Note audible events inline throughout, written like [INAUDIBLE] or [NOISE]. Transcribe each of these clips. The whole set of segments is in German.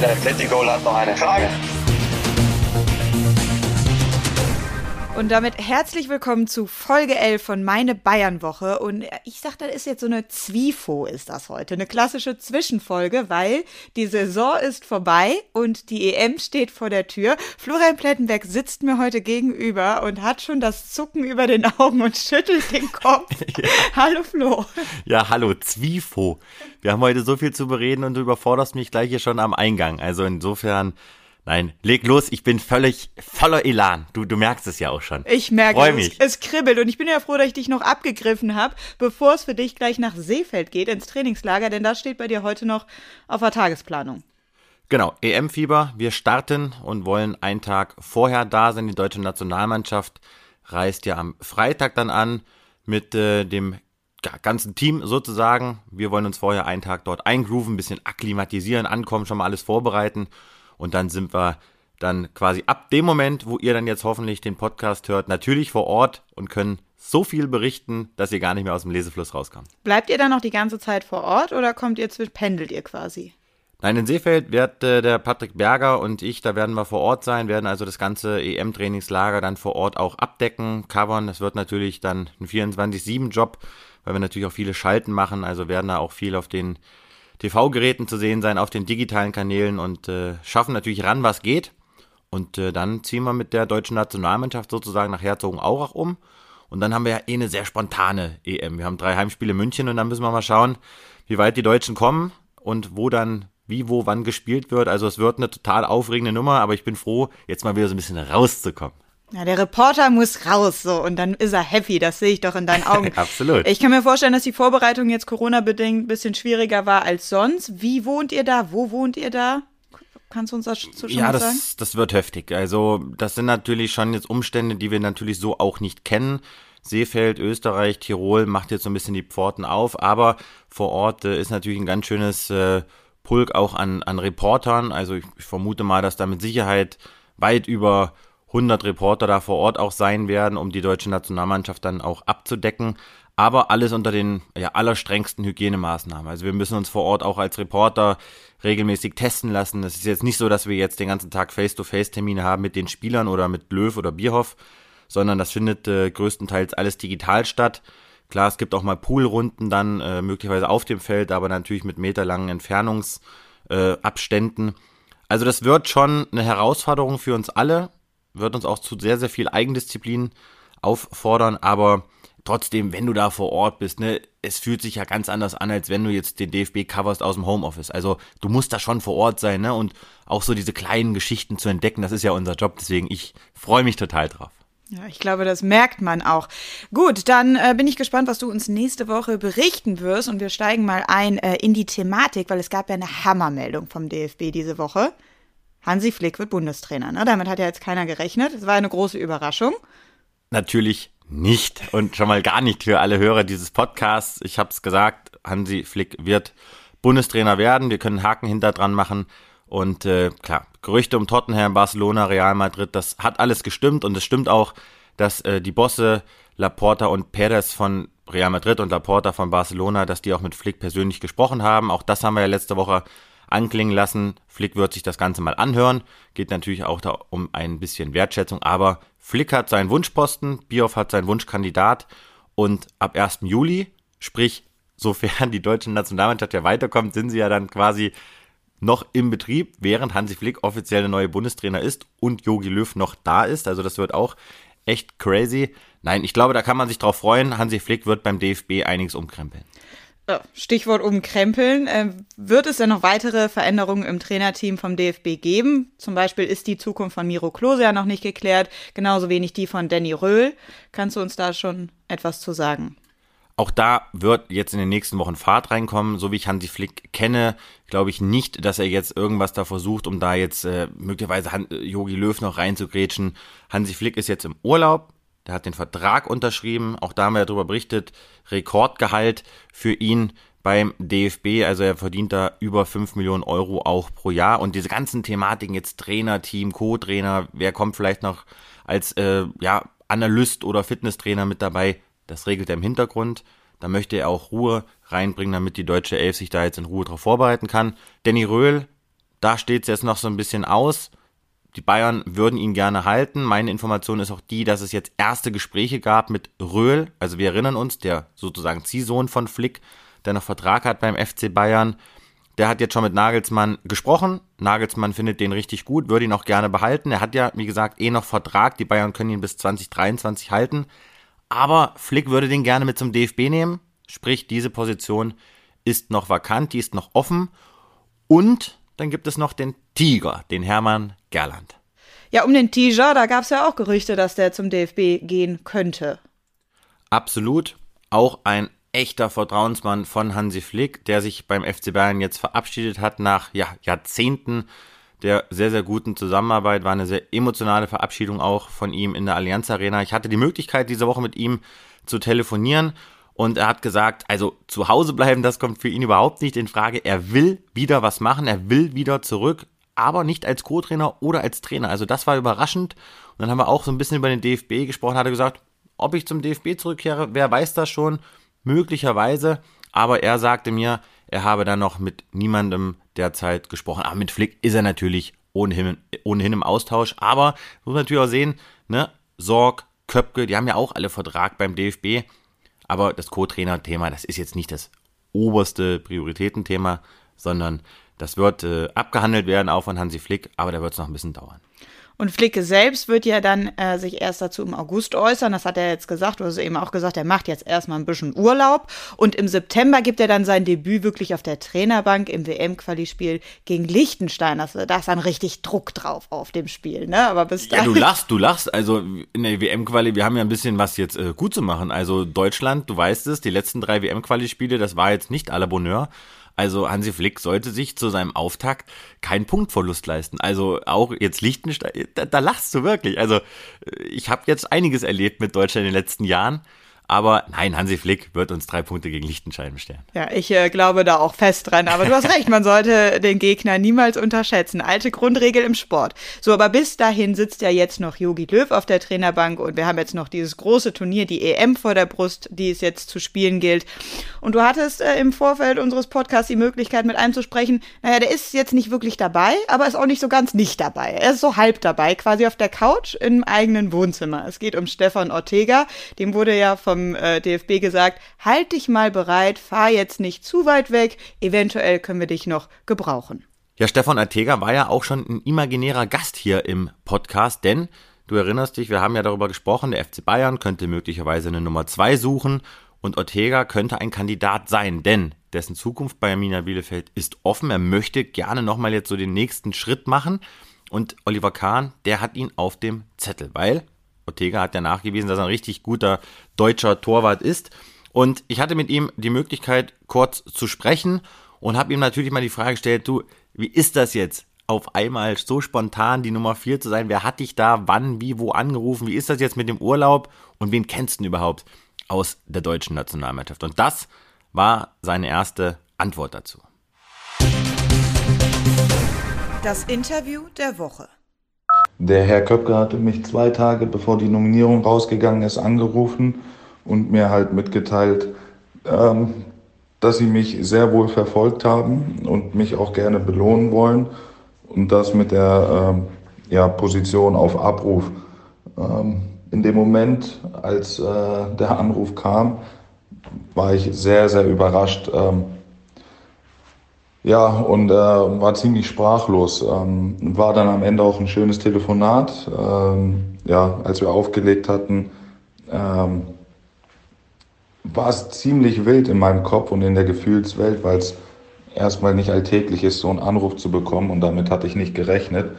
Der Atletico hat noch eine Frage. Und damit herzlich willkommen zu Folge 11 von Meine Bayern-Woche. Und ich sag, das ist jetzt so eine Zwifo ist das heute. Eine klassische Zwischenfolge, weil die Saison ist vorbei und die EM steht vor der Tür. Florian Plettenberg sitzt mir heute gegenüber und hat schon das Zucken über den Augen und schüttelt den Kopf. [LAUGHS] ja. Hallo Flo. Ja, hallo Zwifo. Wir haben heute so viel zu bereden und du überforderst mich gleich hier schon am Eingang. Also insofern Nein, leg los, ich bin völlig voller Elan. Du, du merkst es ja auch schon. Ich merke Freu es. Es kribbelt und ich bin ja froh, dass ich dich noch abgegriffen habe, bevor es für dich gleich nach Seefeld geht, ins Trainingslager, denn das steht bei dir heute noch auf der Tagesplanung. Genau, EM-Fieber. Wir starten und wollen einen Tag vorher da sein. Die deutsche Nationalmannschaft reist ja am Freitag dann an mit äh, dem ganzen Team sozusagen. Wir wollen uns vorher einen Tag dort eingrooven, ein bisschen akklimatisieren, ankommen, schon mal alles vorbereiten und dann sind wir dann quasi ab dem Moment, wo ihr dann jetzt hoffentlich den Podcast hört, natürlich vor Ort und können so viel berichten, dass ihr gar nicht mehr aus dem Lesefluss rauskommt. Bleibt ihr dann noch die ganze Zeit vor Ort oder kommt ihr pendelt ihr quasi? Nein, in Seefeld wird äh, der Patrick Berger und ich, da werden wir vor Ort sein, werden also das ganze EM-Trainingslager dann vor Ort auch abdecken, covern. Das wird natürlich dann ein 24-7-Job, weil wir natürlich auch viele Schalten machen, also werden da auch viel auf den TV-Geräten zu sehen sein, auf den digitalen Kanälen und äh, schaffen natürlich ran, was geht. Und äh, dann ziehen wir mit der deutschen Nationalmannschaft sozusagen nach Herzogenaurach um. Und dann haben wir ja eh eine sehr spontane EM. Wir haben drei Heimspiele München und dann müssen wir mal schauen, wie weit die Deutschen kommen und wo dann wie, wo, wann gespielt wird. Also es wird eine total aufregende Nummer, aber ich bin froh, jetzt mal wieder so ein bisschen rauszukommen. Ja, der Reporter muss raus, so, und dann ist er happy, das sehe ich doch in deinen Augen. [LAUGHS] Absolut. Ich kann mir vorstellen, dass die Vorbereitung jetzt Corona-bedingt ein bisschen schwieriger war als sonst. Wie wohnt ihr da? Wo wohnt ihr da? Kannst du uns das schon ja, das, sagen? das wird heftig. Also, das sind natürlich schon jetzt Umstände, die wir natürlich so auch nicht kennen. Seefeld, Österreich, Tirol macht jetzt so ein bisschen die Pforten auf, aber vor Ort äh, ist natürlich ein ganz schönes äh, Pulk auch an, an Reportern. Also, ich, ich vermute mal, dass da mit Sicherheit weit über 100 Reporter da vor Ort auch sein werden, um die deutsche Nationalmannschaft dann auch abzudecken. Aber alles unter den ja, allerstrengsten Hygienemaßnahmen. Also wir müssen uns vor Ort auch als Reporter regelmäßig testen lassen. Es ist jetzt nicht so, dass wir jetzt den ganzen Tag Face-to-Face-Termine haben mit den Spielern oder mit Löw oder Bierhoff, sondern das findet äh, größtenteils alles digital statt. Klar, es gibt auch mal Poolrunden dann, äh, möglicherweise auf dem Feld, aber natürlich mit meterlangen Entfernungsabständen. Äh, also das wird schon eine Herausforderung für uns alle wird uns auch zu sehr, sehr viel Eigendisziplin auffordern, aber trotzdem, wenn du da vor Ort bist, ne, es fühlt sich ja ganz anders an, als wenn du jetzt den DFB coverst aus dem Homeoffice. Also du musst da schon vor Ort sein, ne, und auch so diese kleinen Geschichten zu entdecken, das ist ja unser Job, deswegen ich freue mich total drauf. Ja, ich glaube, das merkt man auch. Gut, dann äh, bin ich gespannt, was du uns nächste Woche berichten wirst und wir steigen mal ein äh, in die Thematik, weil es gab ja eine Hammermeldung vom DFB diese Woche. Hansi Flick wird Bundestrainer. Ne? Damit hat ja jetzt keiner gerechnet. Es war eine große Überraschung. Natürlich nicht und schon mal gar nicht für alle Hörer dieses Podcasts. Ich habe es gesagt, Hansi Flick wird Bundestrainer werden. Wir können Haken hinter dran machen. Und äh, klar, Gerüchte um Tottenham, Barcelona, Real Madrid, das hat alles gestimmt und es stimmt auch, dass äh, die Bosse Laporta und Perez von Real Madrid und Laporta von Barcelona, dass die auch mit Flick persönlich gesprochen haben. Auch das haben wir ja letzte Woche anklingen lassen. Flick wird sich das Ganze mal anhören. Geht natürlich auch da um ein bisschen Wertschätzung, aber Flick hat seinen Wunschposten, Bioff hat seinen Wunschkandidat und ab 1. Juli, sprich, [LAUGHS] sofern die deutsche Nationalmannschaft ja weiterkommt, sind sie ja dann quasi noch im Betrieb, während Hansi Flick offiziell der neue Bundestrainer ist und Jogi Löw noch da ist. Also das wird auch echt crazy. Nein, ich glaube, da kann man sich drauf freuen. Hansi Flick wird beim DFB einiges umkrempeln. Stichwort umkrempeln. Äh, wird es denn noch weitere Veränderungen im Trainerteam vom DFB geben? Zum Beispiel ist die Zukunft von Miro Klose ja noch nicht geklärt, genauso wenig die von Danny Röhl. Kannst du uns da schon etwas zu sagen? Auch da wird jetzt in den nächsten Wochen Fahrt reinkommen. So wie ich Hansi Flick kenne, glaube ich nicht, dass er jetzt irgendwas da versucht, um da jetzt äh, möglicherweise Jogi Löw noch reinzugrätschen. Hansi Flick ist jetzt im Urlaub, der hat den Vertrag unterschrieben. Auch da haben wir darüber berichtet. Rekordgehalt für ihn beim DFB. Also er verdient da über 5 Millionen Euro auch pro Jahr. Und diese ganzen Thematiken jetzt Trainer, Team, Co-Trainer, wer kommt vielleicht noch als äh, ja, Analyst oder Fitnesstrainer mit dabei, das regelt er im Hintergrund. Da möchte er auch Ruhe reinbringen, damit die deutsche Elf sich da jetzt in Ruhe darauf vorbereiten kann. Danny Röhl, Da steht es jetzt noch so ein bisschen aus. Die Bayern würden ihn gerne halten. Meine Information ist auch die, dass es jetzt erste Gespräche gab mit Röhl. Also wir erinnern uns, der sozusagen Ziehsohn von Flick, der noch Vertrag hat beim FC Bayern. Der hat jetzt schon mit Nagelsmann gesprochen. Nagelsmann findet den richtig gut, würde ihn auch gerne behalten. Er hat ja, wie gesagt, eh noch Vertrag. Die Bayern können ihn bis 2023 halten. Aber Flick würde den gerne mit zum DFB nehmen. Sprich, diese Position ist noch vakant, die ist noch offen. Und dann gibt es noch den Tiger, den Hermann Gerland. Ja, um den Tiger, da gab es ja auch Gerüchte, dass der zum DFB gehen könnte. Absolut. Auch ein echter Vertrauensmann von Hansi Flick, der sich beim FC Bayern jetzt verabschiedet hat nach ja, Jahrzehnten der sehr, sehr guten Zusammenarbeit. War eine sehr emotionale Verabschiedung auch von ihm in der Allianz Arena. Ich hatte die Möglichkeit, diese Woche mit ihm zu telefonieren und er hat gesagt, also zu Hause bleiben, das kommt für ihn überhaupt nicht in Frage. Er will wieder was machen, er will wieder zurück, aber nicht als Co-Trainer oder als Trainer. Also das war überraschend. Und dann haben wir auch so ein bisschen über den DFB gesprochen, hat er gesagt, ob ich zum DFB zurückkehre, wer weiß das schon möglicherweise, aber er sagte mir, er habe dann noch mit niemandem derzeit gesprochen. Aber mit Flick ist er natürlich ohnehin, ohnehin im Austausch. Aber muss man natürlich auch sehen, ne, Sorg, Köpke, die haben ja auch alle Vertrag beim DFB. Aber das Co-Trainer-Thema, das ist jetzt nicht das oberste Prioritätenthema, sondern das wird äh, abgehandelt werden, auch von Hansi Flick, aber da wird es noch ein bisschen dauern. Und Flicke selbst wird ja dann äh, sich erst dazu im August äußern. Das hat er jetzt gesagt. Du hast eben auch gesagt, er macht jetzt erstmal ein bisschen Urlaub. Und im September gibt er dann sein Debüt wirklich auf der Trainerbank im WM-Quali-Spiel gegen Liechtenstein. Das, da ist dann richtig Druck drauf auf dem Spiel, ne? Aber bis dahin. Ja, du lachst, du lachst. Also in der WM-Quali, wir haben ja ein bisschen was jetzt äh, gut zu machen. Also Deutschland, du weißt es, die letzten drei WM-Quali-Spiele, das war jetzt nicht à la Bonheur. Also Hansi Flick sollte sich zu seinem Auftakt keinen Punktverlust leisten. Also auch jetzt Liechtenstein, da, da lachst du wirklich. Also ich habe jetzt einiges erlebt mit Deutschland in den letzten Jahren. Aber nein, Hansi Flick wird uns drei Punkte gegen Liechtenstein bestellen. Ja, ich äh, glaube da auch fest dran. Aber du hast [LAUGHS] recht, man sollte den Gegner niemals unterschätzen. Alte Grundregel im Sport. So, aber bis dahin sitzt ja jetzt noch Jogi Löw auf der Trainerbank und wir haben jetzt noch dieses große Turnier, die EM vor der Brust, die es jetzt zu spielen gilt. Und du hattest äh, im Vorfeld unseres Podcasts die Möglichkeit, mit einem zu sprechen. Naja, der ist jetzt nicht wirklich dabei, aber ist auch nicht so ganz nicht dabei. Er ist so halb dabei, quasi auf der Couch im eigenen Wohnzimmer. Es geht um Stefan Ortega. Dem wurde ja vom vom äh, DFB gesagt, halt dich mal bereit, fahr jetzt nicht zu weit weg, eventuell können wir dich noch gebrauchen. Ja, Stefan Ortega war ja auch schon ein imaginärer Gast hier im Podcast, denn du erinnerst dich, wir haben ja darüber gesprochen, der FC Bayern könnte möglicherweise eine Nummer zwei suchen und Ortega könnte ein Kandidat sein, denn dessen Zukunft bei Arminia Bielefeld ist offen. Er möchte gerne nochmal jetzt so den nächsten Schritt machen. Und Oliver Kahn, der hat ihn auf dem Zettel, weil Ortega hat ja nachgewiesen, dass er ein richtig guter deutscher Torwart ist. Und ich hatte mit ihm die Möglichkeit, kurz zu sprechen und habe ihm natürlich mal die Frage gestellt, du, wie ist das jetzt? Auf einmal so spontan die Nummer 4 zu sein. Wer hat dich da wann, wie, wo angerufen? Wie ist das jetzt mit dem Urlaub? Und wen kennst du überhaupt aus der deutschen Nationalmannschaft? Und das war seine erste Antwort dazu. Das Interview der Woche. Der Herr Köpke hatte mich zwei Tage bevor die Nominierung rausgegangen ist angerufen und mir halt mitgeteilt, ähm, dass sie mich sehr wohl verfolgt haben und mich auch gerne belohnen wollen und das mit der ähm, ja, Position auf Abruf. Ähm, in dem Moment, als äh, der Anruf kam, war ich sehr, sehr überrascht. Ähm, ja, und äh, war ziemlich sprachlos. Ähm, war dann am Ende auch ein schönes Telefonat. Ähm, ja, als wir aufgelegt hatten, ähm, war es ziemlich wild in meinem Kopf und in der Gefühlswelt, weil es erstmal nicht alltäglich ist, so einen Anruf zu bekommen und damit hatte ich nicht gerechnet.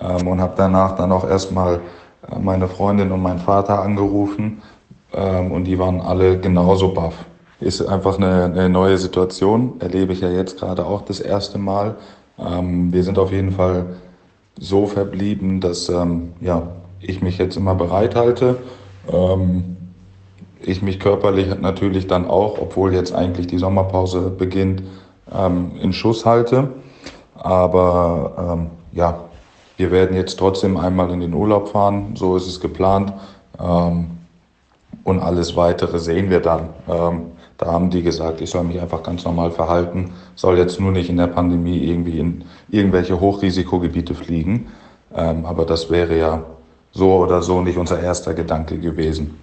Ähm, und habe danach dann auch erstmal äh, meine Freundin und meinen Vater angerufen ähm, und die waren alle genauso baff ist einfach eine, eine neue Situation. Erlebe ich ja jetzt gerade auch das erste Mal. Ähm, wir sind auf jeden Fall so verblieben, dass ähm, ja, ich mich jetzt immer bereit halte. Ähm, ich mich körperlich natürlich dann auch, obwohl jetzt eigentlich die Sommerpause beginnt, ähm, in Schuss halte. Aber ähm, ja, wir werden jetzt trotzdem einmal in den Urlaub fahren, so ist es geplant. Ähm, und alles weitere sehen wir dann. Da haben die gesagt, ich soll mich einfach ganz normal verhalten, soll jetzt nur nicht in der Pandemie irgendwie in irgendwelche Hochrisikogebiete fliegen. Ähm, aber das wäre ja so oder so nicht unser erster Gedanke gewesen.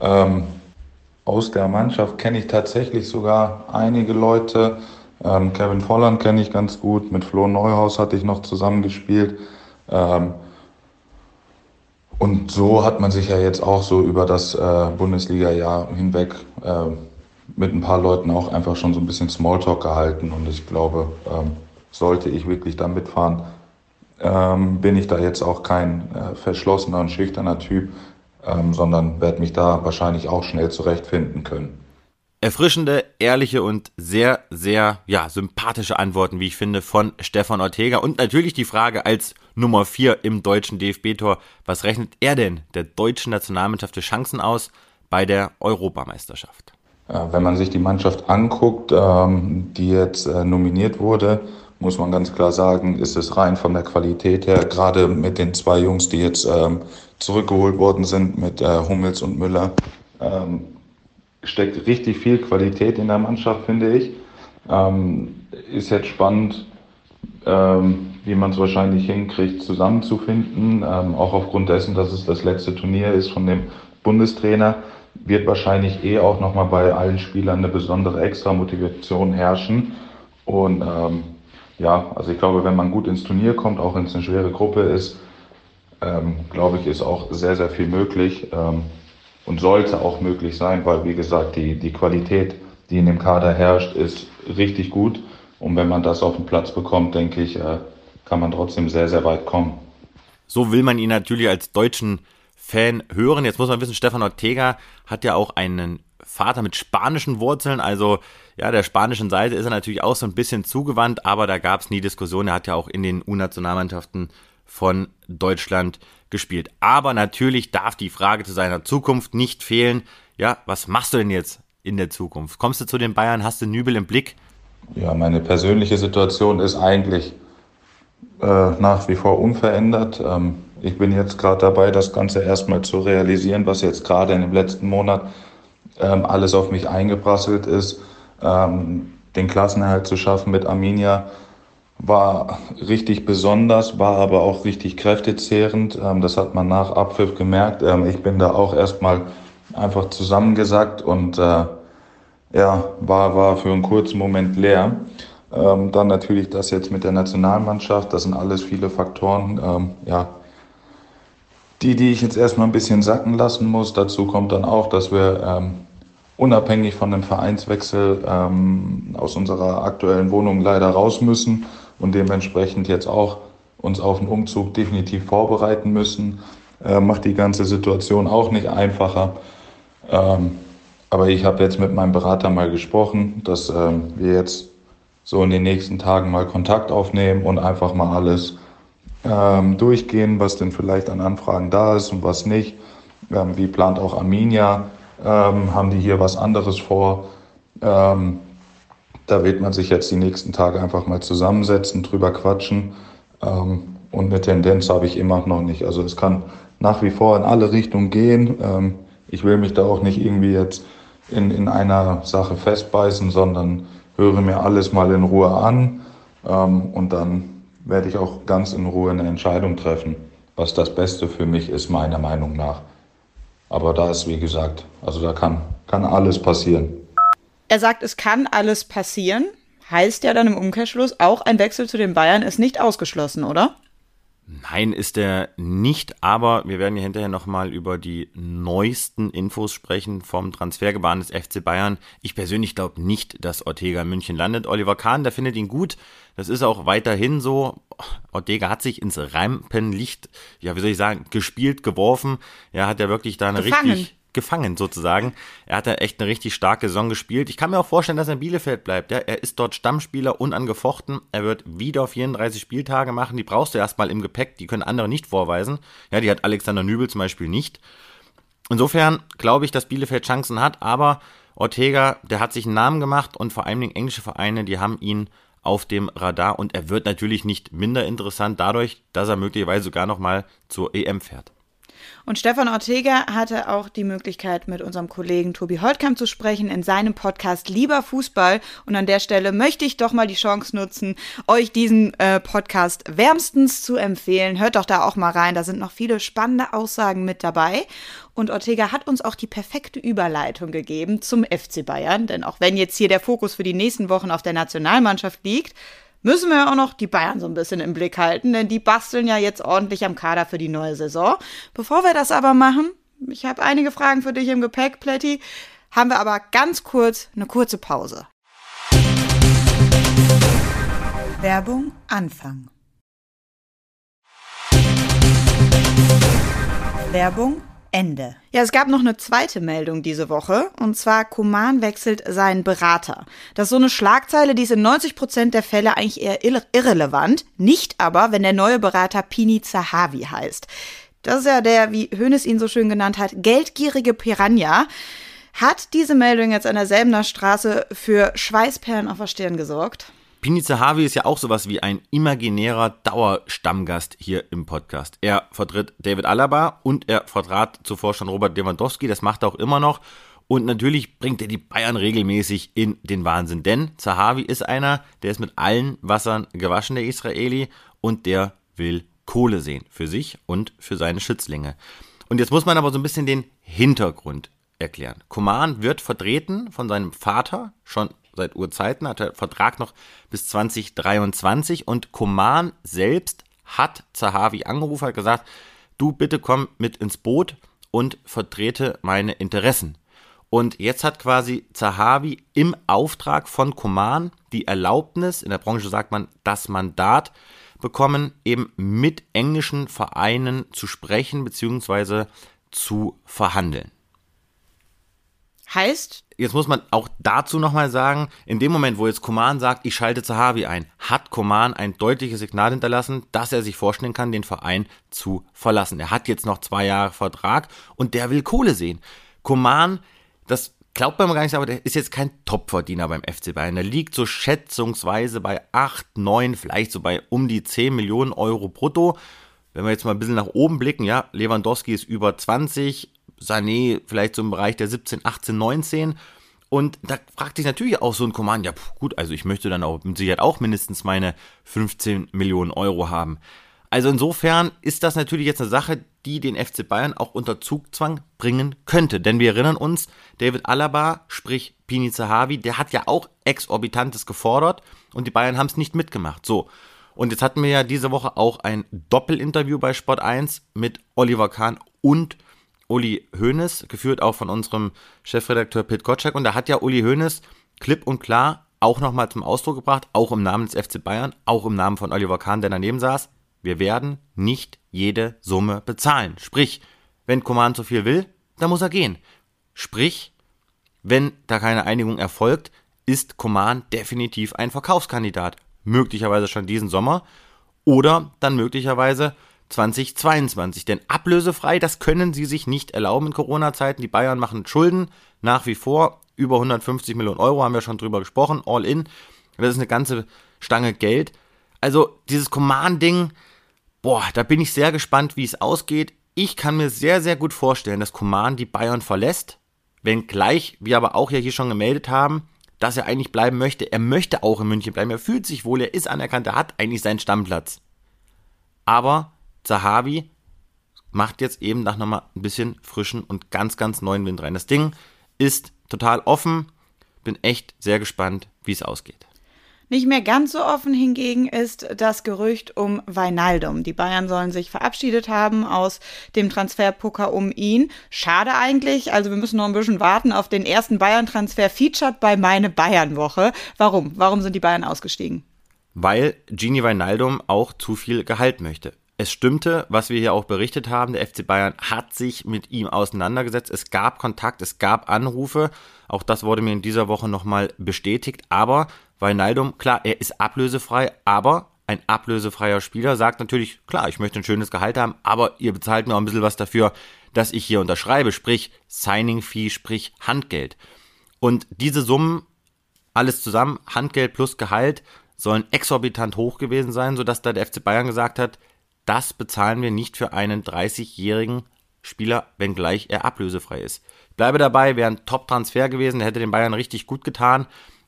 Ähm, aus der Mannschaft kenne ich tatsächlich sogar einige Leute. Ähm, Kevin Volland kenne ich ganz gut. Mit Flo Neuhaus hatte ich noch zusammengespielt. Ähm, und so hat man sich ja jetzt auch so über das äh, Bundesliga-Jahr hinweg äh, mit ein paar Leuten auch einfach schon so ein bisschen Smalltalk gehalten. Und ich glaube, ähm, sollte ich wirklich da mitfahren, ähm, bin ich da jetzt auch kein äh, verschlossener und schüchterner Typ, ähm, sondern werde mich da wahrscheinlich auch schnell zurechtfinden können. Erfrischende, ehrliche und sehr, sehr, ja, sympathische Antworten, wie ich finde, von Stefan Ortega. Und natürlich die Frage als Nummer 4 im deutschen DFB-Tor, was rechnet er denn der deutschen Nationalmannschaft für Chancen aus bei der Europameisterschaft? Wenn man sich die Mannschaft anguckt, ähm, die jetzt äh, nominiert wurde, muss man ganz klar sagen, ist es rein von der Qualität her, gerade mit den zwei Jungs, die jetzt ähm, zurückgeholt worden sind, mit äh, Hummels und Müller, ähm, steckt richtig viel Qualität in der Mannschaft, finde ich. Ähm, ist jetzt spannend, ähm, wie man es wahrscheinlich hinkriegt, zusammenzufinden. Ähm, auch aufgrund dessen, dass es das letzte Turnier ist von dem Bundestrainer, wird wahrscheinlich eh auch nochmal bei allen Spielern eine besondere Extra-Motivation herrschen. Und ähm, ja, also ich glaube, wenn man gut ins Turnier kommt, auch wenn es eine schwere Gruppe ist, ähm, glaube ich, ist auch sehr, sehr viel möglich. Und sollte auch möglich sein, weil wie gesagt, die, die Qualität, die in dem Kader herrscht, ist richtig gut. Und wenn man das auf den Platz bekommt, denke ich, äh, kann man trotzdem sehr, sehr weit kommen. So will man ihn natürlich als deutschen Fan hören. Jetzt muss man wissen, Stefan Ortega hat ja auch einen Vater mit spanischen Wurzeln, also ja, der spanischen Seite ist er natürlich auch so ein bisschen zugewandt, aber da gab es nie Diskussion. Er hat ja auch in den U-Nationalmannschaften von Deutschland gespielt. Aber natürlich darf die Frage zu seiner Zukunft nicht fehlen. Ja, was machst du denn jetzt in der Zukunft? Kommst du zu den Bayern? Hast du Nübel im Blick? Ja, meine persönliche Situation ist eigentlich äh, nach wie vor unverändert. Ähm, ich bin jetzt gerade dabei, das Ganze erstmal zu realisieren, was jetzt gerade in dem letzten Monat ähm, alles auf mich eingeprasselt ist. Ähm, den Klassenerhalt zu schaffen mit Arminia war richtig besonders, war aber auch richtig kräftezehrend. Ähm, das hat man nach Abpfiff gemerkt. Ähm, ich bin da auch erstmal einfach zusammengesackt und äh, ja, war, war für einen kurzen Moment leer. Ähm, dann natürlich das jetzt mit der Nationalmannschaft, das sind alles viele Faktoren, ähm, ja, die, die ich jetzt erstmal ein bisschen sacken lassen muss. Dazu kommt dann auch, dass wir ähm, unabhängig von dem Vereinswechsel ähm, aus unserer aktuellen Wohnung leider raus müssen und dementsprechend jetzt auch uns auf den Umzug definitiv vorbereiten müssen. Äh, macht die ganze Situation auch nicht einfacher. Ähm, aber ich habe jetzt mit meinem Berater mal gesprochen, dass ähm, wir jetzt so in den nächsten Tagen mal Kontakt aufnehmen und einfach mal alles ähm, durchgehen, was denn vielleicht an Anfragen da ist und was nicht. Ähm, wie plant auch Arminia? Ähm, haben die hier was anderes vor? Ähm, da wird man sich jetzt die nächsten Tage einfach mal zusammensetzen, drüber quatschen. Ähm, und eine Tendenz habe ich immer noch nicht. Also es kann nach wie vor in alle Richtungen gehen. Ähm, ich will mich da auch nicht irgendwie jetzt in, in einer Sache festbeißen, sondern höre mir alles mal in Ruhe an. Ähm, und dann werde ich auch ganz in Ruhe eine Entscheidung treffen, was das Beste für mich ist, meiner Meinung nach. Aber da ist, wie gesagt, also da kann, kann alles passieren. Er sagt, es kann alles passieren. Heißt ja dann im Umkehrschluss, auch ein Wechsel zu den Bayern ist nicht ausgeschlossen, oder? Nein, ist er nicht, aber wir werden ja hinterher nochmal über die neuesten Infos sprechen vom Transfergebaren des FC Bayern. Ich persönlich glaube nicht, dass Ortega in München landet. Oliver Kahn, der findet ihn gut. Das ist auch weiterhin so. Ortega hat sich ins Rampenlicht, ja, wie soll ich sagen, gespielt, geworfen. Er hat ja wirklich da eine Gefangen. richtig gefangen sozusagen. Er hat da echt eine richtig starke Saison gespielt. Ich kann mir auch vorstellen, dass er in Bielefeld bleibt. Ja, er ist dort Stammspieler, unangefochten. Er wird wieder 34 Spieltage machen. Die brauchst du erstmal im Gepäck. Die können andere nicht vorweisen. Ja, die hat Alexander Nübel zum Beispiel nicht. Insofern glaube ich, dass Bielefeld Chancen hat, aber Ortega, der hat sich einen Namen gemacht und vor allen Dingen englische Vereine, die haben ihn auf dem Radar und er wird natürlich nicht minder interessant dadurch, dass er möglicherweise sogar nochmal zur EM fährt. Und Stefan Ortega hatte auch die Möglichkeit, mit unserem Kollegen Tobi Holtkamp zu sprechen in seinem Podcast Lieber Fußball. Und an der Stelle möchte ich doch mal die Chance nutzen, euch diesen äh, Podcast wärmstens zu empfehlen. Hört doch da auch mal rein. Da sind noch viele spannende Aussagen mit dabei. Und Ortega hat uns auch die perfekte Überleitung gegeben zum FC Bayern. Denn auch wenn jetzt hier der Fokus für die nächsten Wochen auf der Nationalmannschaft liegt, müssen wir ja auch noch die Bayern so ein bisschen im Blick halten, denn die basteln ja jetzt ordentlich am Kader für die neue Saison. Bevor wir das aber machen, ich habe einige Fragen für dich im Gepäck, Plätti, haben wir aber ganz kurz eine kurze Pause. Werbung Anfang. Werbung Ende. Ja, es gab noch eine zweite Meldung diese Woche und zwar Kuman wechselt seinen Berater. Das ist so eine Schlagzeile, die ist in 90 Prozent der Fälle eigentlich eher irre irrelevant, nicht aber, wenn der neue Berater Pini Zahavi heißt. Das ist ja der, wie Hönes ihn so schön genannt hat, geldgierige Piranha. Hat diese Meldung jetzt an der Selbener Straße für Schweißperlen auf der Stirn gesorgt? Pini Zahavi ist ja auch sowas wie ein imaginärer Dauerstammgast hier im Podcast. Er vertritt David Alaba und er vertrat zuvor schon Robert Lewandowski, das macht er auch immer noch. Und natürlich bringt er die Bayern regelmäßig in den Wahnsinn, denn Zahavi ist einer, der ist mit allen Wassern gewaschen, der Israeli, und der will Kohle sehen für sich und für seine Schützlinge. Und jetzt muss man aber so ein bisschen den Hintergrund erklären. Kuman wird vertreten von seinem Vater schon seit Urzeiten, hat der Vertrag noch bis 2023 und Koman selbst hat Zahavi angerufen, hat gesagt, du bitte komm mit ins Boot und vertrete meine Interessen. Und jetzt hat quasi Zahavi im Auftrag von Koman die Erlaubnis, in der Branche sagt man das Mandat, bekommen, eben mit englischen Vereinen zu sprechen bzw. zu verhandeln. Heißt? Jetzt muss man auch dazu nochmal sagen, in dem Moment, wo jetzt Koman sagt, ich schalte Zahavi ein, hat Koman ein deutliches Signal hinterlassen, dass er sich vorstellen kann, den Verein zu verlassen. Er hat jetzt noch zwei Jahre Vertrag und der will Kohle sehen. Koman, das glaubt man gar nicht, aber der ist jetzt kein Topverdiener beim FC Bayern. Der liegt so schätzungsweise bei 8, 9, vielleicht so bei um die 10 Millionen Euro brutto. Wenn wir jetzt mal ein bisschen nach oben blicken, ja, Lewandowski ist über 20, Sané vielleicht so im Bereich der 17, 18, 19. Und da fragt sich natürlich auch so ein Command, ja gut, also ich möchte dann auch mit Sicherheit auch mindestens meine 15 Millionen Euro haben. Also insofern ist das natürlich jetzt eine Sache, die den FC Bayern auch unter Zugzwang bringen könnte. Denn wir erinnern uns, David Alaba, sprich Pini Zahavi, der hat ja auch exorbitantes gefordert und die Bayern haben es nicht mitgemacht. So. Und jetzt hatten wir ja diese Woche auch ein Doppelinterview bei Sport 1 mit Oliver Kahn und Uli Hoeneß, geführt auch von unserem Chefredakteur Pit Gottschalk. Und da hat ja Uli Hoeneß klipp und klar auch nochmal zum Ausdruck gebracht, auch im Namen des FC Bayern, auch im Namen von Oliver Kahn, der daneben saß, wir werden nicht jede Summe bezahlen. Sprich, wenn Coman zu viel will, dann muss er gehen. Sprich, wenn da keine Einigung erfolgt, ist Coman definitiv ein Verkaufskandidat. Möglicherweise schon diesen Sommer oder dann möglicherweise 2022. Denn ablösefrei, das können sie sich nicht erlauben in Corona-Zeiten. Die Bayern machen Schulden nach wie vor. Über 150 Millionen Euro haben wir schon drüber gesprochen, all in. Das ist eine ganze Stange Geld. Also dieses Command-Ding, boah, da bin ich sehr gespannt, wie es ausgeht. Ich kann mir sehr, sehr gut vorstellen, dass Command die Bayern verlässt. Wenngleich wir aber auch ja hier schon gemeldet haben, dass er eigentlich bleiben möchte. Er möchte auch in München bleiben. Er fühlt sich wohl, er ist anerkannt, er hat eigentlich seinen Stammplatz. Aber Zahavi macht jetzt eben nach nochmal ein bisschen frischen und ganz, ganz neuen Wind rein. Das Ding ist total offen. Bin echt sehr gespannt, wie es ausgeht. Nicht mehr ganz so offen hingegen ist das Gerücht um Weinaldum. Die Bayern sollen sich verabschiedet haben aus dem Transferpoker um ihn. Schade eigentlich. Also wir müssen noch ein bisschen warten auf den ersten Bayern-Transfer featured bei meine Bayern-Woche. Warum? Warum sind die Bayern ausgestiegen? Weil Gini Weinaldum auch zu viel Gehalt möchte. Es stimmte, was wir hier auch berichtet haben, der FC Bayern hat sich mit ihm auseinandergesetzt. Es gab Kontakt, es gab Anrufe. Auch das wurde mir in dieser Woche nochmal bestätigt. Aber Weinaldum, klar, er ist ablösefrei, aber ein ablösefreier Spieler sagt natürlich, klar, ich möchte ein schönes Gehalt haben, aber ihr bezahlt mir auch ein bisschen was dafür, dass ich hier unterschreibe, sprich Signing Fee, sprich Handgeld. Und diese Summen, alles zusammen, Handgeld plus Gehalt, sollen exorbitant hoch gewesen sein, sodass da der FC Bayern gesagt hat, das bezahlen wir nicht für einen 30-jährigen Spieler, wenngleich er ablösefrei ist. Ich bleibe dabei, wäre ein Top-Transfer gewesen, der hätte den Bayern richtig gut getan,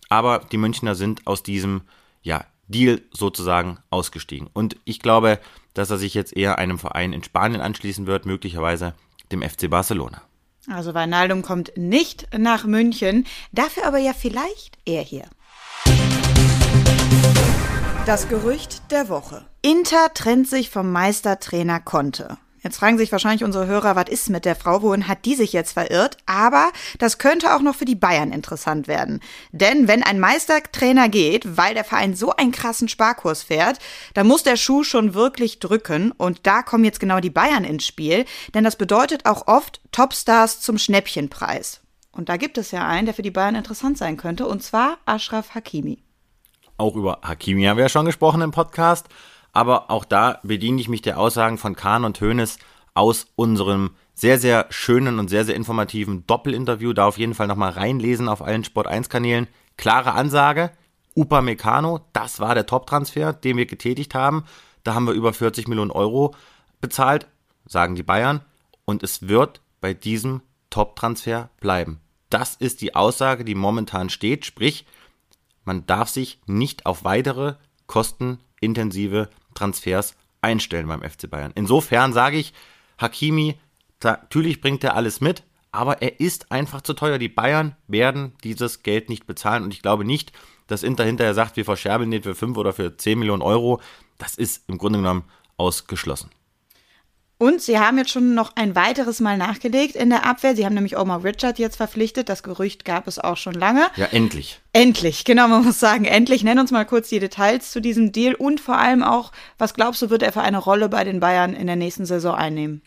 aber die Münchner sind aus diesem ja, Deal sozusagen ausgestiegen. Und ich glaube, dass er sich jetzt eher einem Verein in Spanien anschließen wird, möglicherweise dem FC Barcelona. Also Weinaldum kommt nicht nach München, dafür aber ja vielleicht er hier. Das Gerücht der Woche. Inter trennt sich vom Meistertrainer Conte. Jetzt fragen sich wahrscheinlich unsere Hörer, was ist mit der Frau? Wohin hat die sich jetzt verirrt? Aber das könnte auch noch für die Bayern interessant werden. Denn wenn ein Meistertrainer geht, weil der Verein so einen krassen Sparkurs fährt, dann muss der Schuh schon wirklich drücken. Und da kommen jetzt genau die Bayern ins Spiel. Denn das bedeutet auch oft Topstars zum Schnäppchenpreis. Und da gibt es ja einen, der für die Bayern interessant sein könnte. Und zwar Ashraf Hakimi. Auch über Hakimi haben wir ja schon gesprochen im Podcast. Aber auch da bediene ich mich der Aussagen von Kahn und Hoeneß aus unserem sehr, sehr schönen und sehr, sehr informativen Doppelinterview. Da auf jeden Fall nochmal reinlesen auf allen Sport 1 Kanälen. Klare Ansage. Upamecano, das war der Top-Transfer, den wir getätigt haben. Da haben wir über 40 Millionen Euro bezahlt, sagen die Bayern. Und es wird bei diesem Top-Transfer bleiben. Das ist die Aussage, die momentan steht. Sprich, man darf sich nicht auf weitere kostenintensive Transfers einstellen beim FC Bayern. Insofern sage ich, Hakimi, natürlich bringt er alles mit, aber er ist einfach zu teuer. Die Bayern werden dieses Geld nicht bezahlen und ich glaube nicht, dass Inter hinterher sagt, wir verscherbeln den für 5 oder für 10 Millionen Euro. Das ist im Grunde genommen ausgeschlossen. Und sie haben jetzt schon noch ein weiteres Mal nachgelegt in der Abwehr. Sie haben nämlich Omar Richard jetzt verpflichtet. Das Gerücht gab es auch schon lange. Ja, endlich. Endlich, genau, man muss sagen, endlich. Nenn uns mal kurz die Details zu diesem Deal und vor allem auch, was glaubst du, wird er für eine Rolle bei den Bayern in der nächsten Saison einnehmen?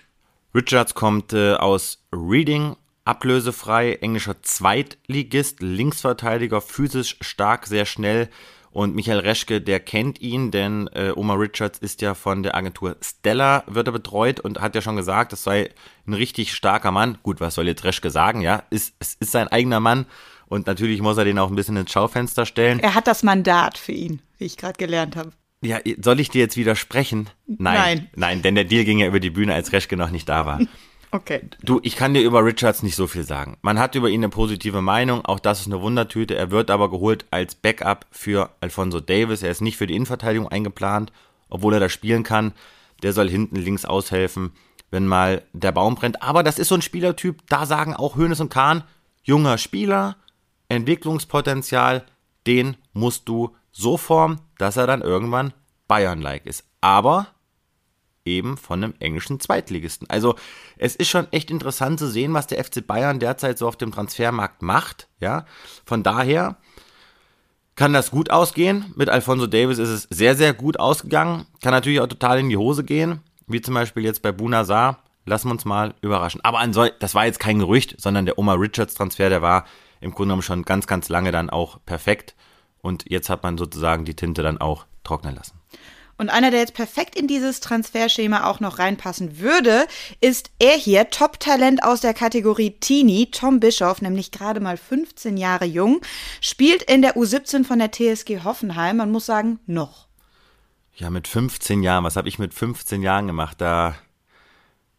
Richards kommt äh, aus Reading, ablösefrei, englischer Zweitligist, Linksverteidiger, physisch stark, sehr schnell und Michael Reschke, der kennt ihn, denn äh, Omar Richards ist ja von der Agentur Stella, wird er betreut und hat ja schon gesagt, das sei ein richtig starker Mann. Gut, was soll jetzt Reschke sagen, ja? Ist, es ist sein eigener Mann und natürlich muss er den auch ein bisschen ins Schaufenster stellen. Er hat das Mandat für ihn, wie ich gerade gelernt habe. Ja, soll ich dir jetzt widersprechen? Nein. Nein. Nein, denn der Deal ging ja über die Bühne, als Reschke noch nicht da war. [LAUGHS] Okay. Du, ich kann dir über Richards nicht so viel sagen. Man hat über ihn eine positive Meinung, auch das ist eine Wundertüte. Er wird aber geholt als Backup für Alfonso Davis. Er ist nicht für die Innenverteidigung eingeplant, obwohl er da spielen kann. Der soll hinten links aushelfen, wenn mal der Baum brennt. Aber das ist so ein Spielertyp, da sagen auch Hönes und Kahn, junger Spieler, Entwicklungspotenzial, den musst du so formen, dass er dann irgendwann Bayern-like ist. Aber eben von einem englischen Zweitligisten. Also es ist schon echt interessant zu sehen, was der FC Bayern derzeit so auf dem Transfermarkt macht. Ja, von daher kann das gut ausgehen. Mit Alfonso Davis ist es sehr, sehr gut ausgegangen. Kann natürlich auch total in die Hose gehen, wie zum Beispiel jetzt bei Bunazar. Lassen wir uns mal überraschen. Aber das war jetzt kein Gerücht, sondern der Omar Richards Transfer, der war im Grunde genommen schon ganz, ganz lange dann auch perfekt. Und jetzt hat man sozusagen die Tinte dann auch trocknen lassen. Und einer, der jetzt perfekt in dieses Transferschema auch noch reinpassen würde, ist er hier, Top-Talent aus der Kategorie Teenie, Tom Bischoff, nämlich gerade mal 15 Jahre jung, spielt in der U17 von der TSG Hoffenheim. Man muss sagen, noch. Ja, mit 15 Jahren, was habe ich mit 15 Jahren gemacht? Da,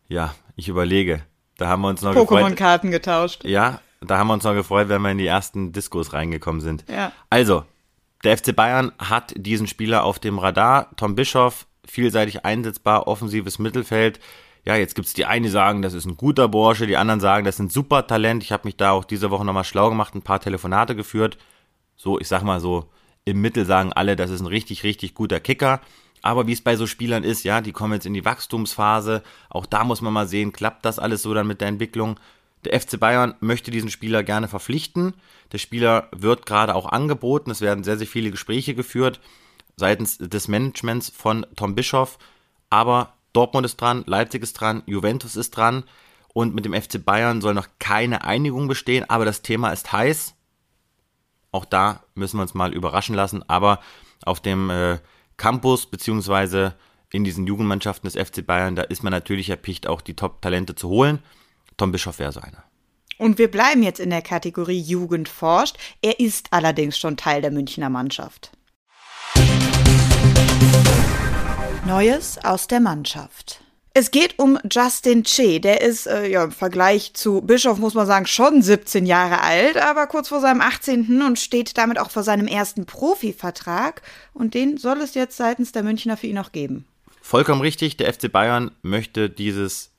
ja, ich überlege. Da haben wir uns noch Pokémon-Karten getauscht. Ja, da haben wir uns noch gefreut, wenn wir in die ersten Diskos reingekommen sind. Ja. Also, der FC Bayern hat diesen Spieler auf dem Radar. Tom Bischoff, vielseitig einsetzbar, offensives Mittelfeld. Ja, jetzt gibt's die einen, die sagen, das ist ein guter Bursche, die anderen sagen, das ist ein super Talent. Ich habe mich da auch diese Woche nochmal schlau gemacht, ein paar Telefonate geführt. So, ich sag mal so, im Mittel sagen alle, das ist ein richtig, richtig guter Kicker. Aber wie es bei so Spielern ist, ja, die kommen jetzt in die Wachstumsphase. Auch da muss man mal sehen, klappt das alles so dann mit der Entwicklung. Der FC Bayern möchte diesen Spieler gerne verpflichten. Der Spieler wird gerade auch angeboten. Es werden sehr, sehr viele Gespräche geführt seitens des Managements von Tom Bischoff. Aber Dortmund ist dran, Leipzig ist dran, Juventus ist dran. Und mit dem FC Bayern soll noch keine Einigung bestehen. Aber das Thema ist heiß. Auch da müssen wir uns mal überraschen lassen. Aber auf dem äh, Campus beziehungsweise in diesen Jugendmannschaften des FC Bayern, da ist man natürlich erpicht, auch die Top-Talente zu holen. Tom Bischoff wäre so einer. Und wir bleiben jetzt in der Kategorie Jugend forscht. Er ist allerdings schon Teil der Münchner Mannschaft. Neues aus der Mannschaft. Es geht um Justin Che. Der ist äh, ja, im Vergleich zu Bischof, muss man sagen, schon 17 Jahre alt, aber kurz vor seinem 18. und steht damit auch vor seinem ersten Profivertrag. Und den soll es jetzt seitens der Münchner für ihn auch geben. Vollkommen richtig. Der FC Bayern möchte dieses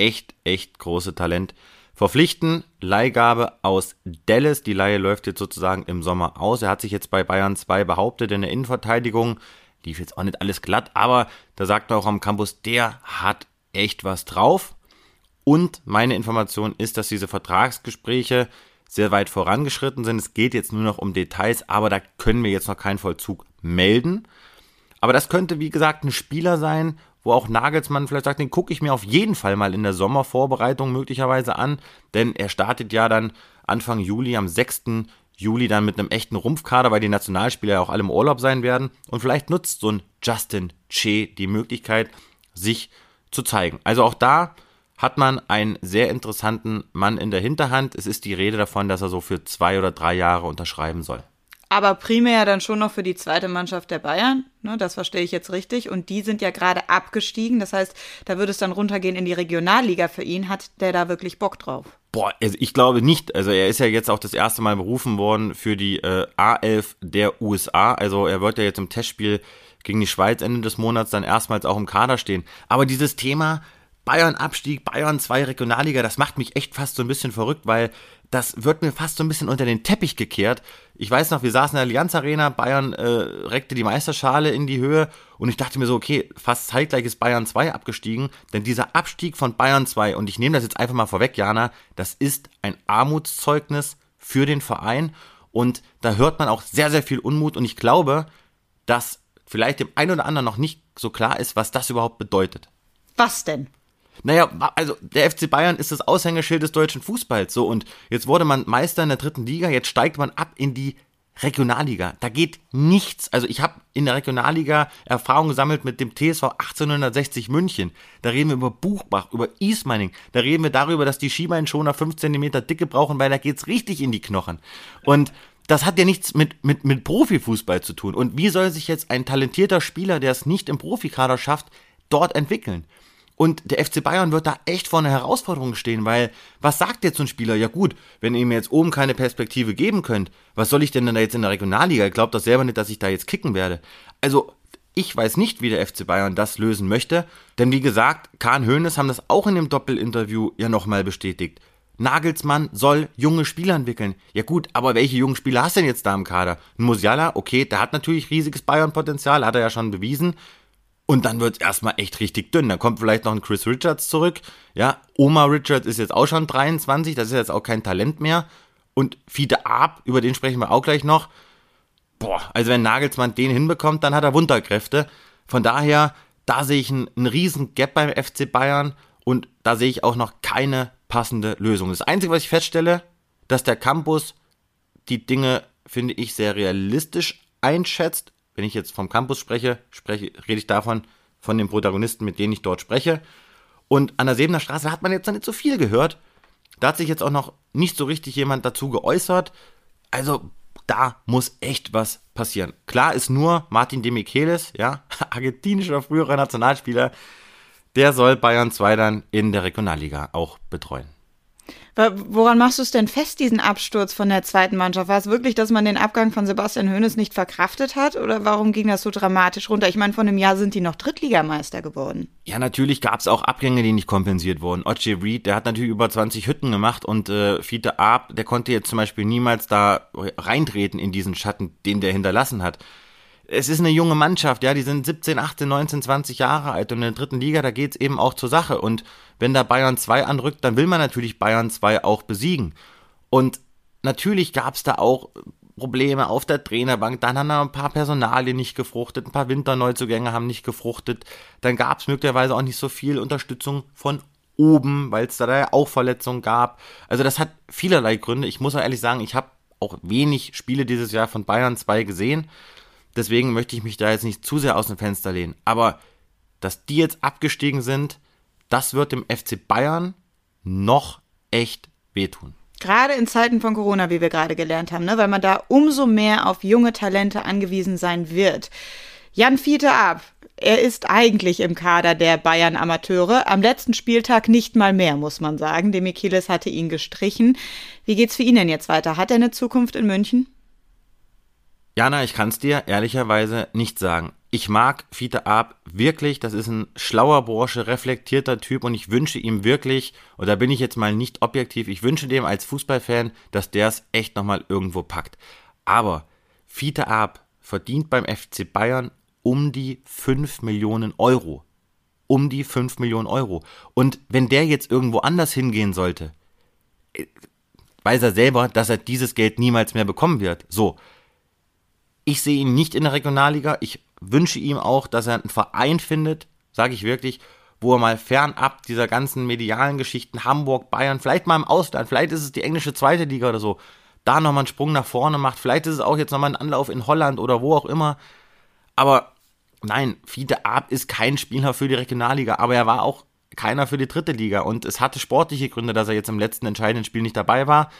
echt, echt große Talent verpflichten. Leihgabe aus Dallas. Die Leihe läuft jetzt sozusagen im Sommer aus. Er hat sich jetzt bei Bayern 2 behauptet in der Innenverteidigung lief jetzt auch nicht alles glatt, aber da sagt er auch am Campus, der hat echt was drauf. Und meine Information ist, dass diese Vertragsgespräche sehr weit vorangeschritten sind. Es geht jetzt nur noch um Details, aber da können wir jetzt noch keinen Vollzug melden. Aber das könnte, wie gesagt, ein Spieler sein, wo auch Nagelsmann vielleicht sagt, den gucke ich mir auf jeden Fall mal in der Sommervorbereitung möglicherweise an, denn er startet ja dann Anfang Juli am 6. Juli dann mit einem echten Rumpfkader, weil die Nationalspieler ja auch alle im Urlaub sein werden. Und vielleicht nutzt so ein Justin Che die Möglichkeit, sich zu zeigen. Also auch da hat man einen sehr interessanten Mann in der Hinterhand. Es ist die Rede davon, dass er so für zwei oder drei Jahre unterschreiben soll. Aber primär dann schon noch für die zweite Mannschaft der Bayern, ne, das verstehe ich jetzt richtig. Und die sind ja gerade abgestiegen. Das heißt, da würde es dann runtergehen in die Regionalliga für ihn. Hat der da wirklich Bock drauf? Boah, also ich glaube nicht. Also er ist ja jetzt auch das erste Mal berufen worden für die äh, A11 der USA. Also er wird ja jetzt im Testspiel gegen die Schweiz Ende des Monats dann erstmals auch im Kader stehen. Aber dieses Thema Bayern-Abstieg, Bayern 2 Regionalliga, das macht mich echt fast so ein bisschen verrückt, weil das wird mir fast so ein bisschen unter den Teppich gekehrt. Ich weiß noch, wir saßen in der Allianz Arena, Bayern äh, reckte die Meisterschale in die Höhe und ich dachte mir so, okay, fast zeitgleich ist Bayern 2 abgestiegen, denn dieser Abstieg von Bayern 2, und ich nehme das jetzt einfach mal vorweg, Jana, das ist ein Armutszeugnis für den Verein und da hört man auch sehr, sehr viel Unmut und ich glaube, dass vielleicht dem einen oder anderen noch nicht so klar ist, was das überhaupt bedeutet. Was denn? Naja, also der FC Bayern ist das Aushängeschild des deutschen Fußballs so und jetzt wurde man Meister in der dritten Liga, jetzt steigt man ab in die Regionalliga. Da geht nichts. Also ich habe in der Regionalliga Erfahrung gesammelt mit dem TSV 1860 München. Da reden wir über Buchbach, über Ismaning. Da reden wir darüber, dass die Skibeinschoner 5 cm Dicke brauchen, weil da geht's richtig in die Knochen. Und das hat ja nichts mit, mit, mit Profifußball zu tun. Und wie soll sich jetzt ein talentierter Spieler, der es nicht im Profikader schafft, dort entwickeln? Und der FC Bayern wird da echt vor einer Herausforderung stehen, weil was sagt jetzt so ein Spieler? Ja gut, wenn ihr mir jetzt oben keine Perspektive geben könnt, was soll ich denn da jetzt in der Regionalliga? Ich glaube das selber nicht, dass ich da jetzt kicken werde. Also ich weiß nicht, wie der FC Bayern das lösen möchte, denn wie gesagt, Kahn Höhnes haben das auch in dem Doppelinterview ja nochmal bestätigt. Nagelsmann soll junge Spieler entwickeln. Ja gut, aber welche jungen Spieler hast du denn jetzt da im Kader? Musiala, okay, der hat natürlich riesiges Bayern-Potenzial, hat er ja schon bewiesen. Und dann wird es erstmal echt richtig dünn. Dann kommt vielleicht noch ein Chris Richards zurück. Ja, Oma Richards ist jetzt auch schon 23, das ist jetzt auch kein Talent mehr. Und Fiete Ab, über den sprechen wir auch gleich noch. Boah, also wenn Nagelsmann den hinbekommt, dann hat er Wunderkräfte. Von daher, da sehe ich einen, einen riesen Gap beim FC Bayern und da sehe ich auch noch keine passende Lösung. Das Einzige, was ich feststelle, dass der Campus die Dinge, finde ich, sehr realistisch einschätzt wenn ich jetzt vom Campus spreche, spreche rede ich davon, von den Protagonisten, mit denen ich dort spreche. Und an der Sebener Straße hat man jetzt noch nicht so viel gehört. Da hat sich jetzt auch noch nicht so richtig jemand dazu geäußert. Also da muss echt was passieren. Klar ist nur Martin de Michelis, ja, [LAUGHS] argentinischer früherer Nationalspieler, der soll Bayern 2 dann in der Regionalliga auch betreuen. Woran machst du es denn fest, diesen Absturz von der zweiten Mannschaft? War es wirklich, dass man den Abgang von Sebastian Hoeneß nicht verkraftet hat? Oder warum ging das so dramatisch runter? Ich meine, vor einem Jahr sind die noch Drittligameister geworden. Ja, natürlich gab es auch Abgänge, die nicht kompensiert wurden. Oche Reed, der hat natürlich über 20 Hütten gemacht und äh, Fiete Ab, der konnte jetzt zum Beispiel niemals da reintreten in diesen Schatten, den der hinterlassen hat es ist eine junge Mannschaft, ja, die sind 17, 18, 19, 20 Jahre alt und in der dritten Liga, da geht's eben auch zur Sache. Und wenn da Bayern 2 anrückt, dann will man natürlich Bayern 2 auch besiegen. Und natürlich gab's da auch Probleme auf der Trainerbank, dann haben da ein paar Personalien nicht gefruchtet, ein paar Winterneuzugänge haben nicht gefruchtet, dann gab's möglicherweise auch nicht so viel Unterstützung von oben, weil es da ja auch Verletzungen gab. Also das hat vielerlei Gründe. Ich muss auch ehrlich sagen, ich habe auch wenig Spiele dieses Jahr von Bayern 2 gesehen. Deswegen möchte ich mich da jetzt nicht zu sehr aus dem Fenster lehnen. Aber dass die jetzt abgestiegen sind, das wird dem FC Bayern noch echt wehtun. Gerade in Zeiten von Corona, wie wir gerade gelernt haben, ne? weil man da umso mehr auf junge Talente angewiesen sein wird. Jan Fiete ab. er ist eigentlich im Kader der Bayern Amateure. Am letzten Spieltag nicht mal mehr, muss man sagen. Demichelis hatte ihn gestrichen. Wie geht's für ihn denn jetzt weiter? Hat er eine Zukunft in München? Jana, ich kann es dir ehrlicherweise nicht sagen. Ich mag Fiete Ab wirklich, das ist ein schlauer Bursche, reflektierter Typ und ich wünsche ihm wirklich, und da bin ich jetzt mal nicht objektiv, ich wünsche dem als Fußballfan, dass der es echt nochmal irgendwo packt. Aber Fiete Ab verdient beim FC Bayern um die 5 Millionen Euro. Um die 5 Millionen Euro. Und wenn der jetzt irgendwo anders hingehen sollte, äh, weiß er selber, dass er dieses Geld niemals mehr bekommen wird. So. Ich sehe ihn nicht in der Regionalliga. Ich wünsche ihm auch, dass er einen Verein findet, sage ich wirklich, wo er mal fernab dieser ganzen medialen Geschichten, Hamburg, Bayern, vielleicht mal im Ausland, vielleicht ist es die englische zweite Liga oder so, da nochmal einen Sprung nach vorne macht. Vielleicht ist es auch jetzt nochmal ein Anlauf in Holland oder wo auch immer. Aber nein, Fiete Ab ist kein Spieler für die Regionalliga, aber er war auch keiner für die dritte Liga. Und es hatte sportliche Gründe, dass er jetzt im letzten entscheidenden Spiel nicht dabei war,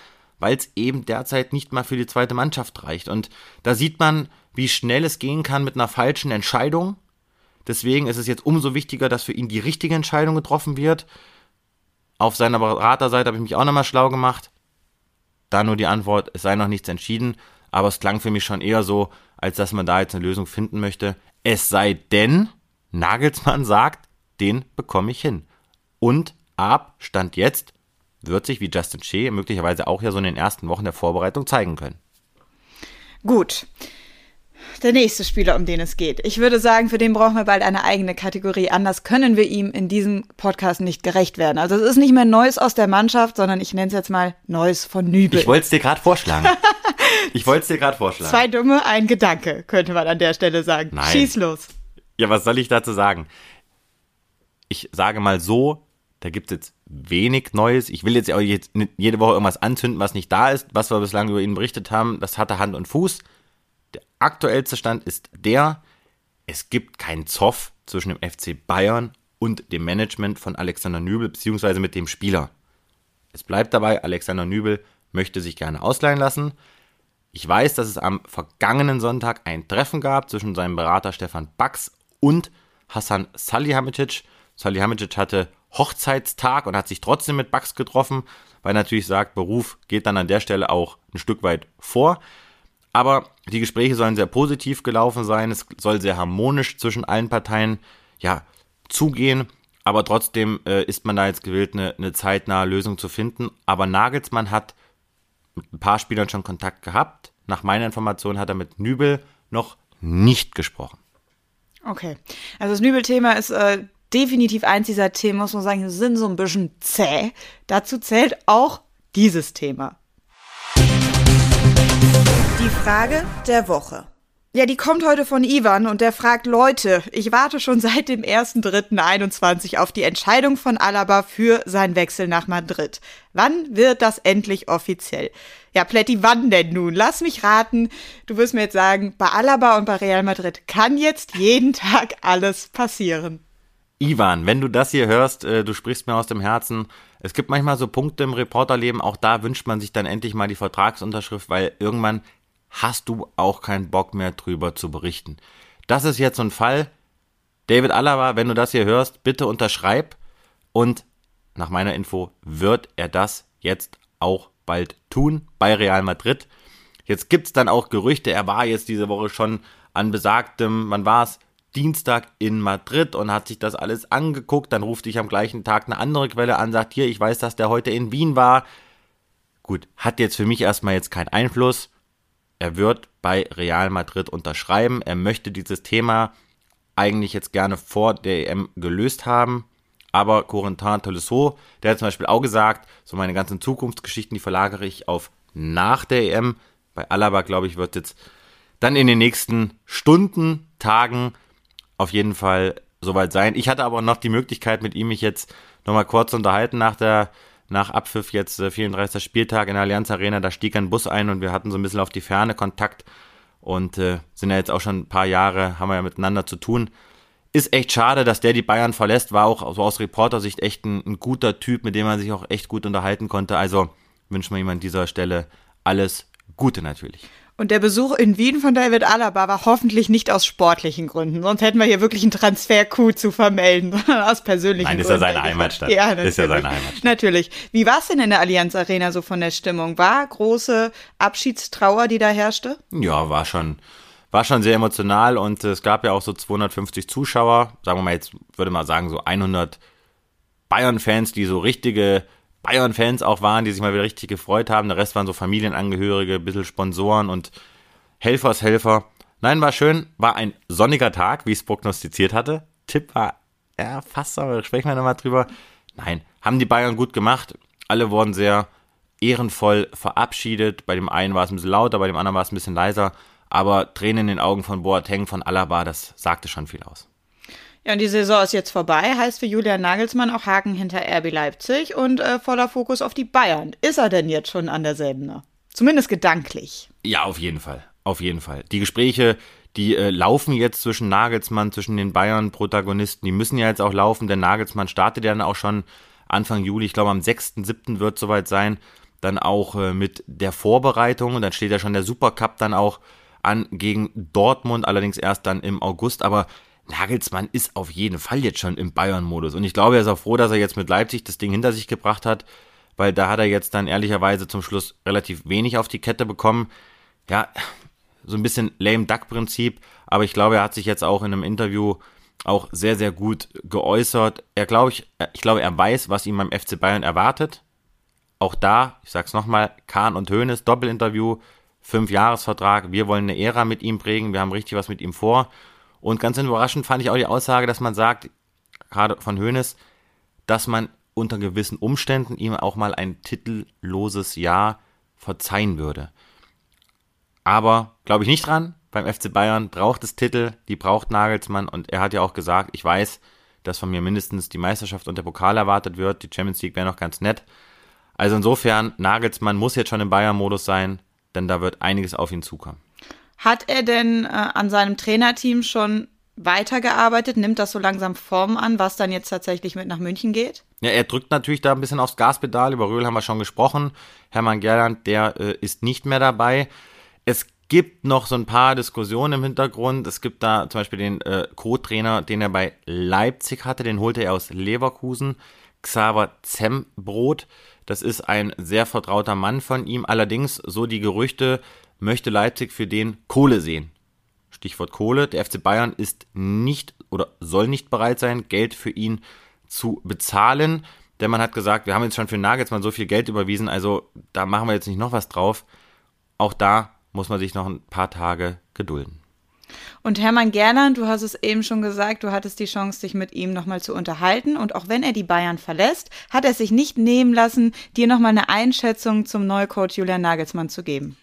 weil es eben derzeit nicht mal für die zweite Mannschaft reicht. Und da sieht man, wie schnell es gehen kann mit einer falschen Entscheidung. Deswegen ist es jetzt umso wichtiger, dass für ihn die richtige Entscheidung getroffen wird. Auf seiner Beraterseite habe ich mich auch nochmal schlau gemacht. Da nur die Antwort, es sei noch nichts entschieden. Aber es klang für mich schon eher so, als dass man da jetzt eine Lösung finden möchte. Es sei denn, Nagelsmann sagt, den bekomme ich hin. Und ab Stand jetzt wird sich, wie Justin Shea möglicherweise auch ja so in den ersten Wochen der Vorbereitung zeigen können. Gut. Der nächste Spieler, um den es geht. Ich würde sagen, für den brauchen wir bald eine eigene Kategorie. Anders können wir ihm in diesem Podcast nicht gerecht werden. Also es ist nicht mehr Neues aus der Mannschaft, sondern ich nenne es jetzt mal Neues von Nübel. Ich wollte es dir gerade vorschlagen. [LAUGHS] ich wollte es dir gerade vorschlagen. Zwei Dumme, ein Gedanke, könnte man an der Stelle sagen. Nein. Schieß los. Ja, was soll ich dazu sagen? Ich sage mal so, da gibt es jetzt wenig Neues. Ich will jetzt auch jetzt jede Woche irgendwas anzünden, was nicht da ist. Was wir bislang über ihn berichtet haben, das hatte Hand und Fuß. Der aktuellste Stand ist der, es gibt keinen Zoff zwischen dem FC Bayern und dem Management von Alexander Nübel, beziehungsweise mit dem Spieler. Es bleibt dabei, Alexander Nübel möchte sich gerne ausleihen lassen. Ich weiß, dass es am vergangenen Sonntag ein Treffen gab zwischen seinem Berater Stefan Bax und Hassan Salihamidzic. Salihamidzic hatte Hochzeitstag und hat sich trotzdem mit Bax getroffen, weil natürlich sagt, Beruf geht dann an der Stelle auch ein Stück weit vor. Aber die Gespräche sollen sehr positiv gelaufen sein. Es soll sehr harmonisch zwischen allen Parteien ja, zugehen. Aber trotzdem äh, ist man da jetzt gewillt, eine, eine zeitnahe Lösung zu finden. Aber Nagelsmann hat mit ein paar Spielern schon Kontakt gehabt. Nach meiner Information hat er mit Nübel noch nicht gesprochen. Okay. Also das Nübel-Thema ist äh, definitiv eins dieser Themen, muss man sagen, sind so ein bisschen zäh. Dazu zählt auch dieses Thema. Die Frage der Woche. Ja, die kommt heute von Ivan und der fragt Leute, ich warte schon seit dem 1.3.21 auf die Entscheidung von Alaba für seinen Wechsel nach Madrid. Wann wird das endlich offiziell? Ja, Pletti, wann denn nun? Lass mich raten. Du wirst mir jetzt sagen, bei Alaba und bei Real Madrid kann jetzt jeden [LAUGHS] Tag alles passieren. Ivan, wenn du das hier hörst, äh, du sprichst mir aus dem Herzen. Es gibt manchmal so Punkte im Reporterleben, auch da wünscht man sich dann endlich mal die Vertragsunterschrift, weil irgendwann hast du auch keinen Bock mehr drüber zu berichten. Das ist jetzt so ein Fall. David Alaba, wenn du das hier hörst, bitte unterschreib und nach meiner Info wird er das jetzt auch bald tun bei Real Madrid. Jetzt gibt es dann auch Gerüchte, er war jetzt diese Woche schon an besagtem, wann war es? Dienstag in Madrid und hat sich das alles angeguckt. Dann ruft dich am gleichen Tag eine andere Quelle an, sagt hier, ich weiß, dass der heute in Wien war. Gut, hat jetzt für mich erstmal jetzt keinen Einfluss er wird bei Real Madrid unterschreiben. Er möchte dieses Thema eigentlich jetzt gerne vor der EM gelöst haben. Aber Corentin Tolisso, der hat zum Beispiel auch gesagt, so meine ganzen Zukunftsgeschichten, die verlagere ich auf nach der EM. Bei Alaba, glaube ich, wird jetzt dann in den nächsten Stunden, Tagen auf jeden Fall soweit sein. Ich hatte aber noch die Möglichkeit, mit ihm mich jetzt nochmal kurz unterhalten nach der nach Abpfiff jetzt äh, 34. Spieltag in der Allianz Arena, da stieg ein Bus ein und wir hatten so ein bisschen auf die Ferne Kontakt und äh, sind ja jetzt auch schon ein paar Jahre, haben wir ja miteinander zu tun. Ist echt schade, dass der die Bayern verlässt, war auch so aus Reportersicht echt ein, ein guter Typ, mit dem man sich auch echt gut unterhalten konnte. Also wünschen wir ihm an dieser Stelle alles Gute natürlich. Und der Besuch in Wien von David Alaba war hoffentlich nicht aus sportlichen Gründen. Sonst hätten wir hier wirklich einen Transfer-Coup zu vermelden, sondern [LAUGHS] aus persönlichen Nein, Gründen. ist ja seine Heimatstadt. Ja, natürlich. Ist ja seine Heimatstadt. Natürlich. Wie war es denn in der Allianz Arena so von der Stimmung? War große Abschiedstrauer, die da herrschte? Ja, war schon, war schon sehr emotional und es gab ja auch so 250 Zuschauer, sagen wir mal jetzt, würde mal sagen, so 100 Bayern-Fans, die so richtige Bayern-Fans auch waren, die sich mal wieder richtig gefreut haben. Der Rest waren so Familienangehörige, ein bisschen Sponsoren und Helfershelfer. Nein, war schön, war ein sonniger Tag, wie ich es prognostiziert hatte. Tipp war, ja, aber sprechen wir nochmal drüber. Nein, haben die Bayern gut gemacht. Alle wurden sehr ehrenvoll verabschiedet. Bei dem einen war es ein bisschen lauter, bei dem anderen war es ein bisschen leiser. Aber Tränen in den Augen von Boateng, von Alaba, das sagte schon viel aus. Ja, und die Saison ist jetzt vorbei, heißt für Julian Nagelsmann auch Haken hinter RB Leipzig und äh, voller Fokus auf die Bayern. Ist er denn jetzt schon an derselben? Ne? Zumindest gedanklich. Ja, auf jeden Fall. Auf jeden Fall. Die Gespräche, die äh, laufen jetzt zwischen Nagelsmann, zwischen den Bayern-Protagonisten. Die müssen ja jetzt auch laufen, denn Nagelsmann startet ja dann auch schon Anfang Juli. Ich glaube, am 6.7. wird soweit sein. Dann auch äh, mit der Vorbereitung. Und dann steht ja schon der Supercup dann auch an gegen Dortmund, allerdings erst dann im August. Aber Nagelsmann ist auf jeden Fall jetzt schon im Bayern-Modus. Und ich glaube, er ist auch froh, dass er jetzt mit Leipzig das Ding hinter sich gebracht hat, weil da hat er jetzt dann ehrlicherweise zum Schluss relativ wenig auf die Kette bekommen. Ja, so ein bisschen lame Duck-Prinzip, aber ich glaube, er hat sich jetzt auch in einem Interview auch sehr, sehr gut geäußert. Er glaube ich, ich glaube, er weiß, was ihm beim FC Bayern erwartet. Auch da, ich sag's nochmal, Kahn und Hoeneß, Doppelinterview, Fünf-Jahres-Vertrag, wir wollen eine Ära mit ihm prägen, wir haben richtig was mit ihm vor. Und ganz überraschend fand ich auch die Aussage, dass man sagt, gerade von Hoeneß, dass man unter gewissen Umständen ihm auch mal ein titelloses Jahr verzeihen würde. Aber glaube ich nicht dran. Beim FC Bayern braucht es Titel, die braucht Nagelsmann und er hat ja auch gesagt, ich weiß, dass von mir mindestens die Meisterschaft und der Pokal erwartet wird. Die Champions League wäre noch ganz nett. Also insofern, Nagelsmann muss jetzt schon im Bayern-Modus sein, denn da wird einiges auf ihn zukommen. Hat er denn äh, an seinem Trainerteam schon weitergearbeitet? Nimmt das so langsam Form an, was dann jetzt tatsächlich mit nach München geht? Ja, er drückt natürlich da ein bisschen aufs Gaspedal. Über Röhl haben wir schon gesprochen. Hermann Gerland, der äh, ist nicht mehr dabei. Es gibt noch so ein paar Diskussionen im Hintergrund. Es gibt da zum Beispiel den äh, Co-Trainer, den er bei Leipzig hatte, den holte er aus Leverkusen, Xaver Zembrot. Das ist ein sehr vertrauter Mann von ihm. Allerdings, so die Gerüchte, möchte Leipzig für den Kohle sehen. Stichwort Kohle. Der FC Bayern ist nicht oder soll nicht bereit sein, Geld für ihn zu bezahlen. Denn man hat gesagt, wir haben jetzt schon für Nagelsmann so viel Geld überwiesen, also da machen wir jetzt nicht noch was drauf. Auch da muss man sich noch ein paar Tage gedulden. Und Hermann Gerland, du hast es eben schon gesagt, du hattest die Chance, dich mit ihm nochmal zu unterhalten. Und auch wenn er die Bayern verlässt, hat er sich nicht nehmen lassen, dir nochmal eine Einschätzung zum Neucoach Julian Nagelsmann zu geben.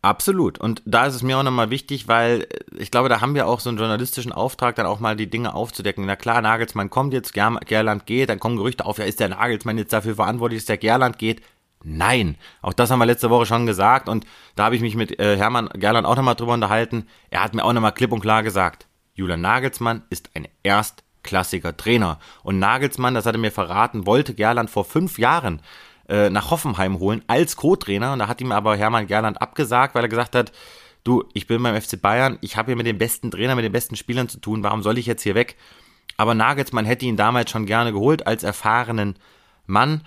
Absolut. Und da ist es mir auch nochmal wichtig, weil ich glaube, da haben wir auch so einen journalistischen Auftrag, dann auch mal die Dinge aufzudecken. Na klar, Nagelsmann kommt jetzt, Gerland geht, dann kommen Gerüchte auf, ja, ist der Nagelsmann jetzt dafür verantwortlich, dass der Gerland geht? Nein, auch das haben wir letzte Woche schon gesagt und da habe ich mich mit äh, Hermann Gerland auch nochmal drüber unterhalten. Er hat mir auch nochmal klipp und klar gesagt, Julian Nagelsmann ist ein erstklassiger Trainer. Und Nagelsmann, das hat er mir verraten, wollte Gerland vor fünf Jahren äh, nach Hoffenheim holen als Co-Trainer. Und da hat ihm aber Hermann Gerland abgesagt, weil er gesagt hat, du, ich bin beim FC Bayern, ich habe hier mit dem besten Trainer, mit den besten Spielern zu tun, warum soll ich jetzt hier weg? Aber Nagelsmann hätte ihn damals schon gerne geholt als erfahrenen Mann.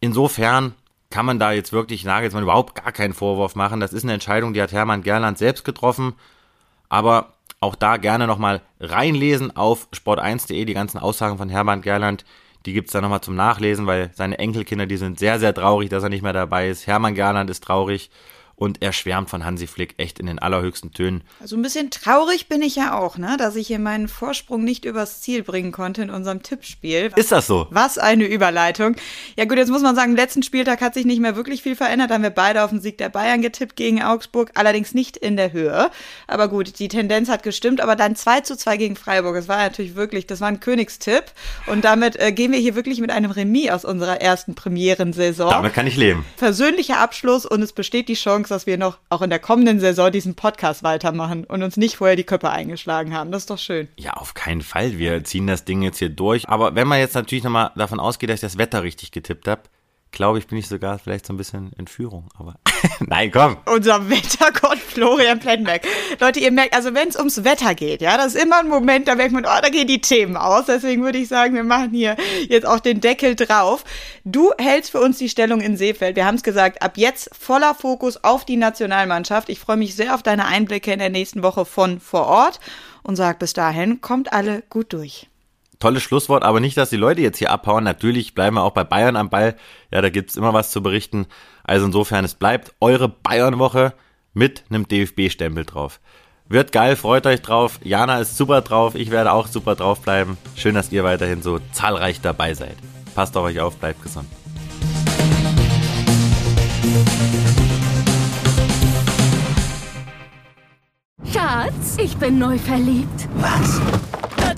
Insofern kann man da jetzt wirklich Nagelsmann überhaupt gar keinen Vorwurf machen. Das ist eine Entscheidung, die hat Hermann Gerland selbst getroffen. Aber auch da gerne nochmal reinlesen auf sport1.de, die ganzen Aussagen von Hermann Gerland. Die gibt's da nochmal zum Nachlesen, weil seine Enkelkinder, die sind sehr, sehr traurig, dass er nicht mehr dabei ist. Hermann Gerland ist traurig und er schwärmt von Hansi Flick echt in den allerhöchsten Tönen. Also ein bisschen traurig bin ich ja auch, ne, dass ich hier meinen Vorsprung nicht übers Ziel bringen konnte in unserem Tippspiel. Ist das so? Was eine Überleitung. Ja gut, jetzt muss man sagen, im letzten Spieltag hat sich nicht mehr wirklich viel verändert. Da haben wir beide auf den Sieg der Bayern getippt gegen Augsburg, allerdings nicht in der Höhe. Aber gut, die Tendenz hat gestimmt, aber dann 2 zu 2 gegen Freiburg. Das war natürlich wirklich, das war ein Königstipp. Und damit äh, gehen wir hier wirklich mit einem Remis aus unserer ersten Premierensaison. Damit kann ich leben. Persönlicher Abschluss und es besteht die Chance, dass wir noch auch in der kommenden Saison diesen Podcast weitermachen und uns nicht vorher die Köpfe eingeschlagen haben. Das ist doch schön. Ja, auf keinen Fall. Wir ziehen das Ding jetzt hier durch. Aber wenn man jetzt natürlich nochmal davon ausgeht, dass ich das Wetter richtig getippt habe, glaube ich, bin ich sogar vielleicht so ein bisschen in Führung. Aber [LAUGHS] nein, komm. Unser Wettergott Florian Plettenberg. Leute, ihr merkt, also wenn es ums Wetter geht, ja, das ist immer ein Moment, da merkt man, oh, da gehen die Themen aus. Deswegen würde ich sagen, wir machen hier jetzt auch den Deckel drauf. Du hältst für uns die Stellung in Seefeld. Wir haben es gesagt, ab jetzt voller Fokus auf die Nationalmannschaft. Ich freue mich sehr auf deine Einblicke in der nächsten Woche von vor Ort und sag bis dahin, kommt alle gut durch tolles Schlusswort, aber nicht, dass die Leute jetzt hier abhauen. Natürlich bleiben wir auch bei Bayern am Ball. Ja, da gibt's immer was zu berichten. Also insofern, es bleibt eure Bayern-Woche mit einem DFB-Stempel drauf. Wird geil, freut euch drauf. Jana ist super drauf, ich werde auch super drauf bleiben. Schön, dass ihr weiterhin so zahlreich dabei seid. Passt auf euch auf, bleibt gesund. Schatz, ich bin neu verliebt. Was?